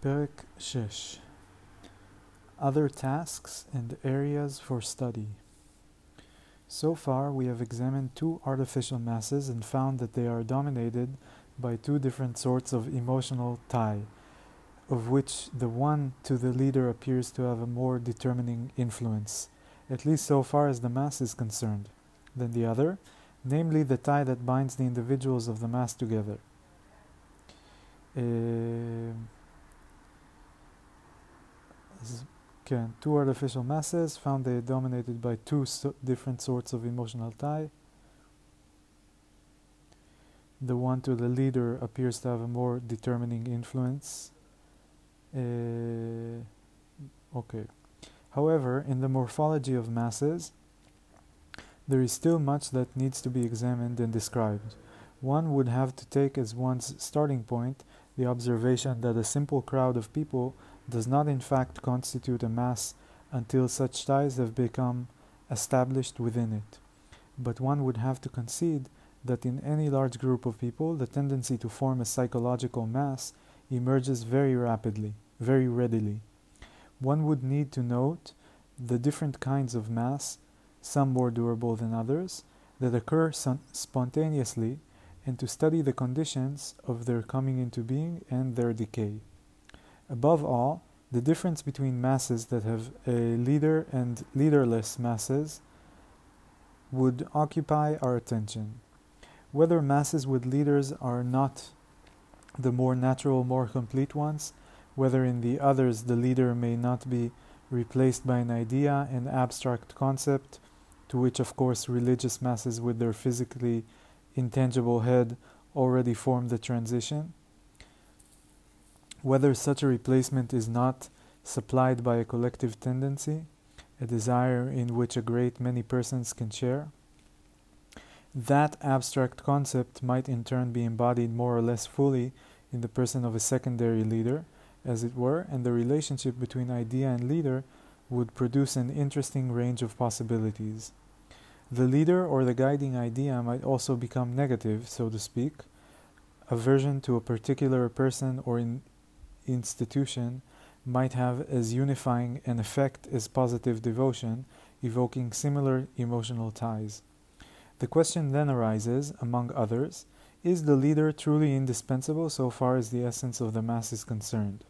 פרק 6 Other tasks and areas for study. So far, we have examined two artificial masses and found that they are dominated by two different sorts of emotional tie, of which the one to the leader appears to have a more determining influence, at least so far as the mass is concerned, than the other, namely the tie that binds the individuals of the mass together. Uh, כן, two artificial masses found they are dominated by two so different sorts of emotional tie. The one to the leader appears to have a more determining influence. Uh, okay. However, in the morphology of masses, there is still much that needs to be examined and described. One would have to take as one's starting point the observation that a simple crowd of people does not in fact constitute a mass until such ties have become established within it. But one would have to concede that in any large group of people, the tendency to form a psychological mass emerges very rapidly, very readily. One would need to note the different kinds of mass, some more durable than others, that occur spontaneously and to study the conditions of their coming into being and their decay. Above all, the difference between masses that have a leader and leaderless masses would occupy our attention. Whether masses with leaders are not the more natural, more complete ones, whether in the others the leader may not be replaced by an idea, an abstract concept, to which, of course, religious masses with their physically intangible head already form the transition whether such a replacement is not supplied by a collective tendency, a desire in which a great many persons can share. That abstract concept might in turn be embodied more or less fully in the person of a secondary leader, as it were, and the relationship between idea and leader would produce an interesting range of possibilities. The leader or the guiding idea might also become negative, so to speak, aversion to a particular person or in institution might have as unifying an effect as positive devotion, evoking similar emotional ties. The question then arises, among others, is the leader truly indispensable so far as the essence of the mass is concerned?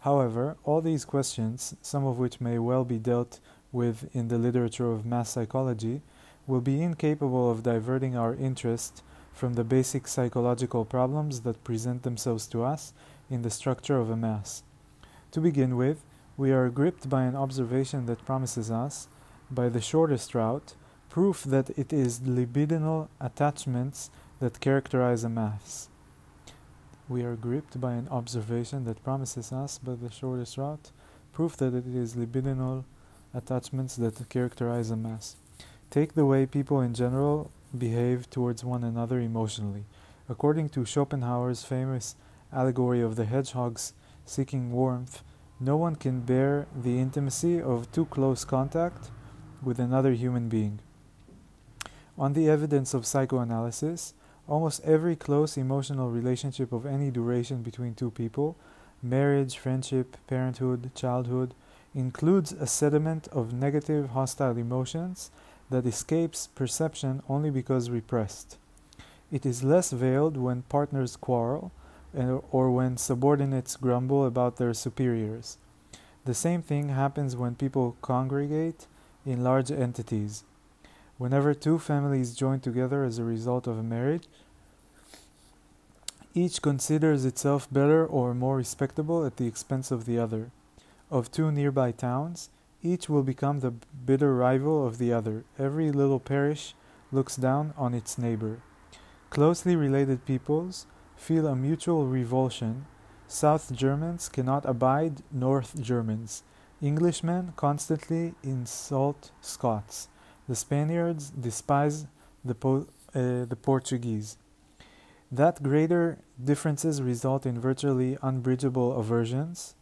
However, all these questions, some of which may well be dealt with in the literature of mass psychology, will be incapable of diverting our interest from the basic psychological problems that present themselves to us in the structure of a mass. To begin with, we are gripped by an observation that promises us, by the shortest route, proof that it is libidinal attachments that characterize a mass. We are gripped by an observation that promises us, by the shortest route, proof that it is libidinal attachments that characterize a mass. Take the way people in general behave towards one another emotionally. According to Schopenhauer's famous allegory of the hedgehogs seeking warmth, no one can bear the intimacy of too close contact with another human being. On the evidence of psychoanalysis, almost every close emotional relationship of any duration between two people, marriage, friendship, parenthood, childhood, includes a sediment of negative hostile emotions that escapes perception only because repressed. It is less veiled when partners quarrel, Uh, or when subordinates grumble about their superiors. The same thing happens when people congregate in large entities. Whenever two families join together as a result of a marriage, each considers itself better or more respectable at the expense of the other. Of two nearby towns, each will become the bitter rival of the other. Every little parish looks down on its neighbor. Closely related peoples feel a mutual revulsion. South Germans cannot abide North Germans. Englishmen constantly insult Scots. The Spaniards despise the, po- uh, the Portuguese. That greater differences result in virtually unbridgeable aversions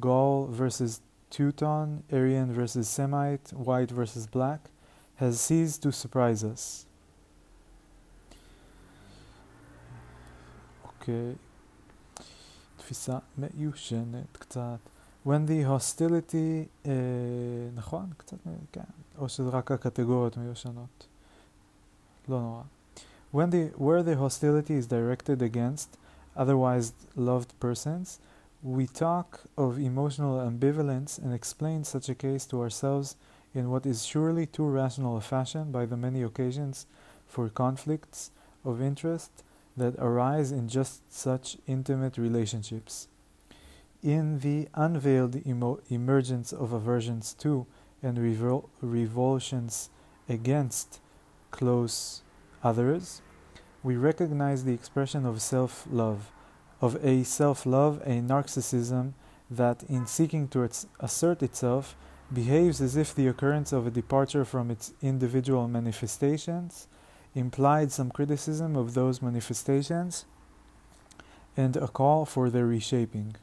Gaul versus Teuton, Aryan versus Semite, white versus black has ceased to surprise us. תפיסה מיושנת קצת. When the hostility, אה, נכון? קצת, כן. או שזה רק הקטגוריות מיושנות. לא נורא. When the, where the hostility is directed against otherwise loved persons, we talk of emotional ambivalence and explain such a case to ourselves in what is surely too rational a fashion by the many occasions for conflicts of interest that arise in just such intimate relationships. In the unveiled emo- emergence of aversions to and revol- revulsions against close others, we recognize the expression of self love, of a self love, a narcissism that, in seeking to assert itself, behaves as if the occurrence of a departure from its individual manifestations implied some criticism of those manifestations and a call for their reshaping.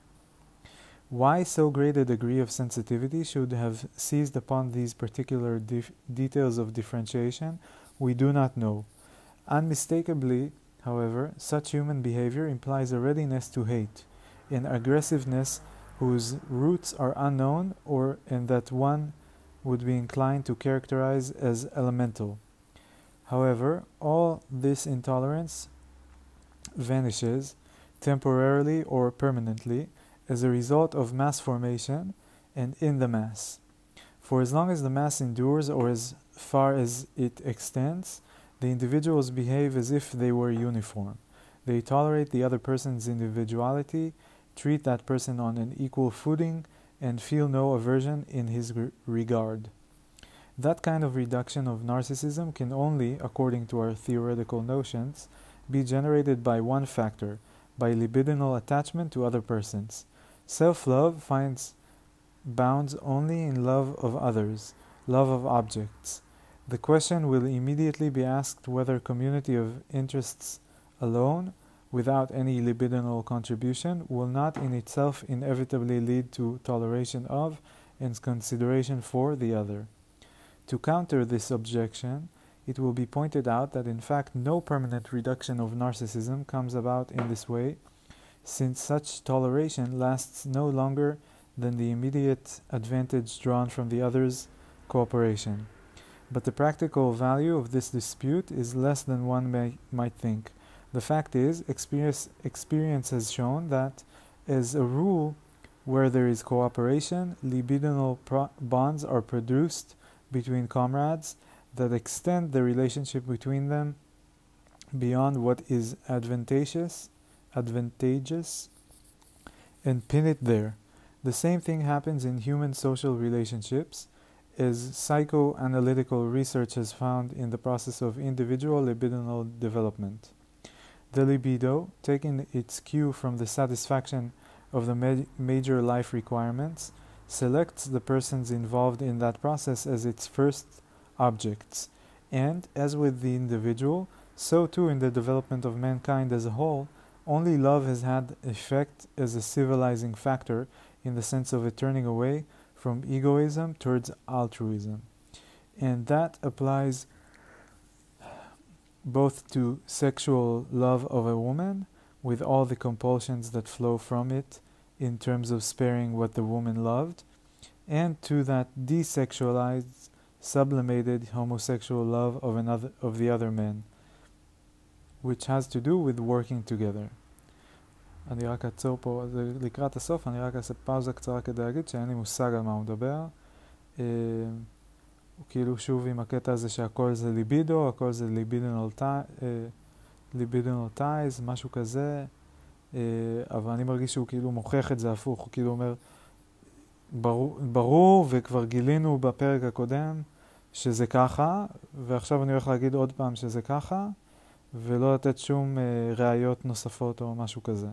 Why so great a degree of sensitivity should have seized upon these particular dif- details of differentiation, we do not know. Unmistakably, however, such human behavior implies a readiness to hate, an aggressiveness whose roots are unknown or and that one would be inclined to characterize as elemental. However, all this intolerance vanishes temporarily or permanently as a result of mass formation and in the mass. For as long as the mass endures or as far as it extends, the individuals behave as if they were uniform. They tolerate the other person's individuality, treat that person on an equal footing, and feel no aversion in his regard. That kind of reduction of narcissism can only, according to our theoretical notions, be generated by one factor, by libidinal attachment to other persons. Self love finds bounds only in love of others, love of objects. The question will immediately be asked whether community of interests alone, without any libidinal contribution, will not in itself inevitably lead to toleration of and consideration for the other. To counter this objection, it will be pointed out that in fact no permanent reduction of narcissism comes about in this way, since such toleration lasts no longer than the immediate advantage drawn from the other's cooperation but the practical value of this dispute is less than one may, might think. The fact is, experience, experience has shown that, as a rule, where there is cooperation, libidinal pro- bonds are produced between comrades that extend the relationship between them beyond what is advantageous, advantageous, and pin it there. The same thing happens in human social relationships is psychoanalytical research has found in the process of individual libidinal development. The libido, taking its cue from the satisfaction of the ma- major life requirements, selects the persons involved in that process as its first objects, and, as with the individual, so too in the development of mankind as a whole, only love has had effect as a civilizing factor in the sense of a turning away from egoism towards altruism. And that applies both to sexual love of a woman with all the compulsions that flow from it in terms of sparing what the woman loved, and to that desexualized, sublimated homosexual love of another of the other man, which has to do with working together. אני רק אעצור פה, לקראת הסוף, אני רק אעשה פאוזה קצרה כדי להגיד שאין לי מושג על מה הוא מדבר. אה, הוא כאילו שוב עם הקטע הזה שהכל זה ליבידו, הכל זה ליבידונל טייז, משהו כזה, אה, אבל אני מרגיש שהוא כאילו מוכיח את זה הפוך, הוא כאילו אומר, ברור, ברור וכבר גילינו בפרק הקודם שזה ככה, ועכשיו אני הולך להגיד עוד פעם שזה ככה, ולא לתת שום אה, ראיות נוספות או משהו כזה.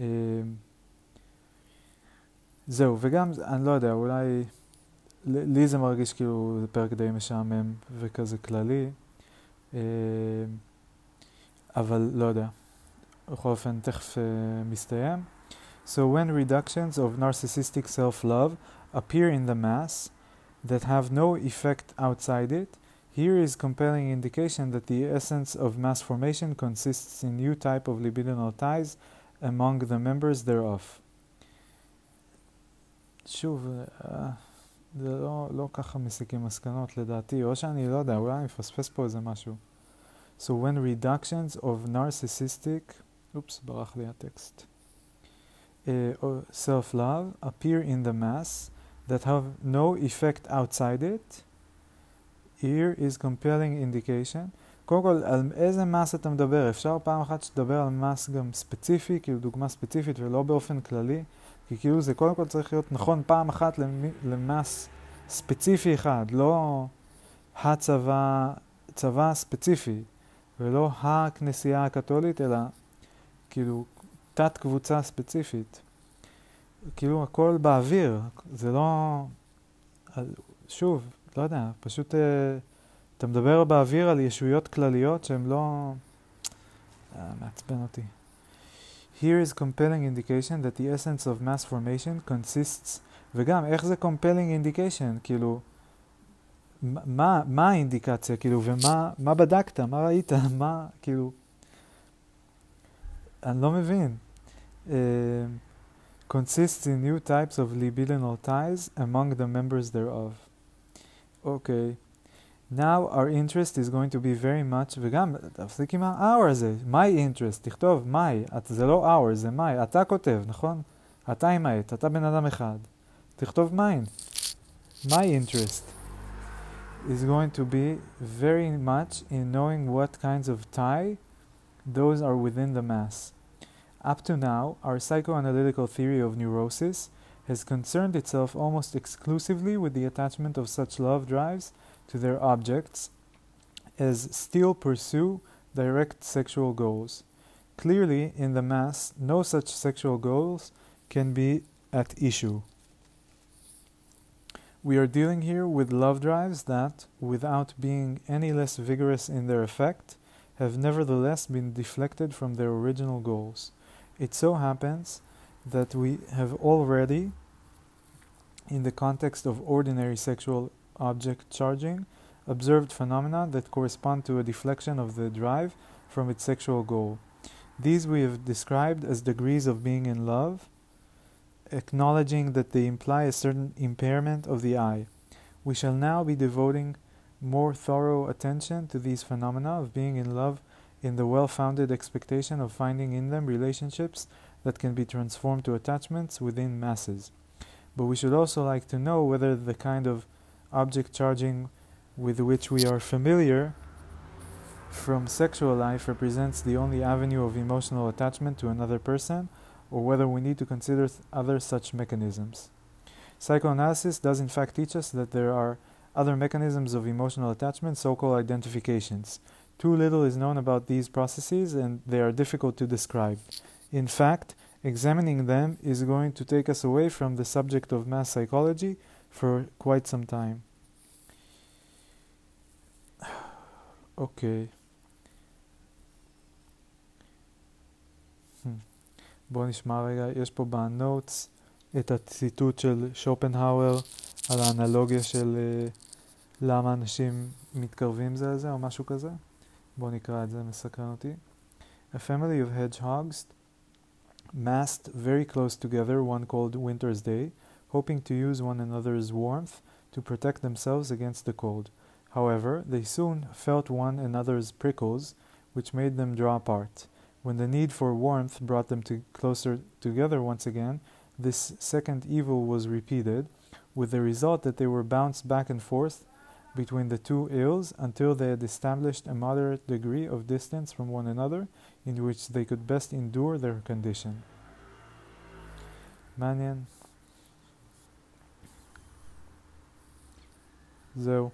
אה, זהו, וגם, אני לא יודע, אולי, לי זה מרגיש כאילו זה פרק די משעמם וכזה כללי, אה, אבל לא יודע. בכל אופן, תכף uh, מסתיים. So when reductions of narcissistic self-love appear in the mass that have no effect outside it, here is compelling indication that the essence of mass formation consists in new type of libidinal ties among the members thereof. שוב, זה לא, לא ככה מסיקים מסקנות לדעתי, או שאני לא יודע, אולי אני מפספס פה איזה משהו. So when reductions of narcissistic, oops, ברח לי הטקסט, uh, self-love appear in the mass that have no effect outside it, here is compelling indication. קודם כל, על איזה מס אתה מדבר? אפשר פעם אחת שתדבר על מס גם ספציפי, כאילו דוגמה ספציפית ולא באופן כללי? כי כאילו זה קודם כל צריך להיות נכון פעם אחת למס ספציפי אחד, לא הצבא, צבא ספציפי, ולא הכנסייה הקתולית, אלא כאילו תת קבוצה ספציפית. כאילו הכל באוויר, זה לא... שוב, לא יודע, פשוט uh, אתה מדבר באוויר על ישויות כלליות שהן לא... Uh, מעצבן אותי. Here is compelling indication that the essence of mass formation consists, וגם איך זה compelling indication, כאילו, מה, מה האינדיקציה, כאילו, ומה מה בדקת, מה ראית, מה, כאילו, אני לא מבין. Uh, consists in new types of libidinal ties among the members thereof. Okay. Now our interest is going to be very much, וגם, תפסיק עם ה-our הזה, my interest, תכתוב my, זה לא our, זה my, אתה כותב, נכון? אתה עם העט, אתה בן אדם אחד. תכתוב mine. My interest is going to be very much in knowing what kinds of tie those are within the mass. Up to now, our psychoanalytical theory of neurosis has concerned itself almost exclusively with the attachment of such love drives to their objects as still pursue direct sexual goals. Clearly, in the Mass, no such sexual goals can be at issue. We are dealing here with love drives that, without being any less vigorous in their effect, have nevertheless been deflected from their original goals. It so happens that we have already, in the context of ordinary sexual object charging, observed phenomena that correspond to a deflection of the drive from its sexual goal. These we have described as degrees of being in love, acknowledging that they imply a certain impairment of the I. We shall now be devoting more thorough attention to these phenomena of being in love in the well founded expectation of finding in them relationships that can be transformed to attachments within masses. But we should also like to know whether the kind of object charging with which we are familiar from sexual life represents the only avenue of emotional attachment to another person, or whether we need to consider other such mechanisms. Psychoanalysis does in fact teach us that there are other mechanisms of emotional attachment, so called identifications. Too little is known about these processes and they are difficult to describe. In fact, examining them is going to take us away from the subject of mass psychology for quite some time. אוקיי. Hmm. בואו נשמע רגע, יש פה בנוטס את הציטוט של שופנהאואר על האנלוגיה של uh, למה אנשים מתקרבים זה לזה או משהו כזה. בואו נקרא את זה, מסקרן אותי. A family of hedgehogs massed very close together one cold winter's day, hoping to use one another's warmth to protect themselves against the cold. However, they soon felt one another's prickles, which made them draw apart. When the need for warmth brought them to closer together once again, this second evil was repeated, with the result that they were bounced back and forth between the two ills until they had established a moderate degree of distance from one another in which they could best endure their condition. מעניין. זהו.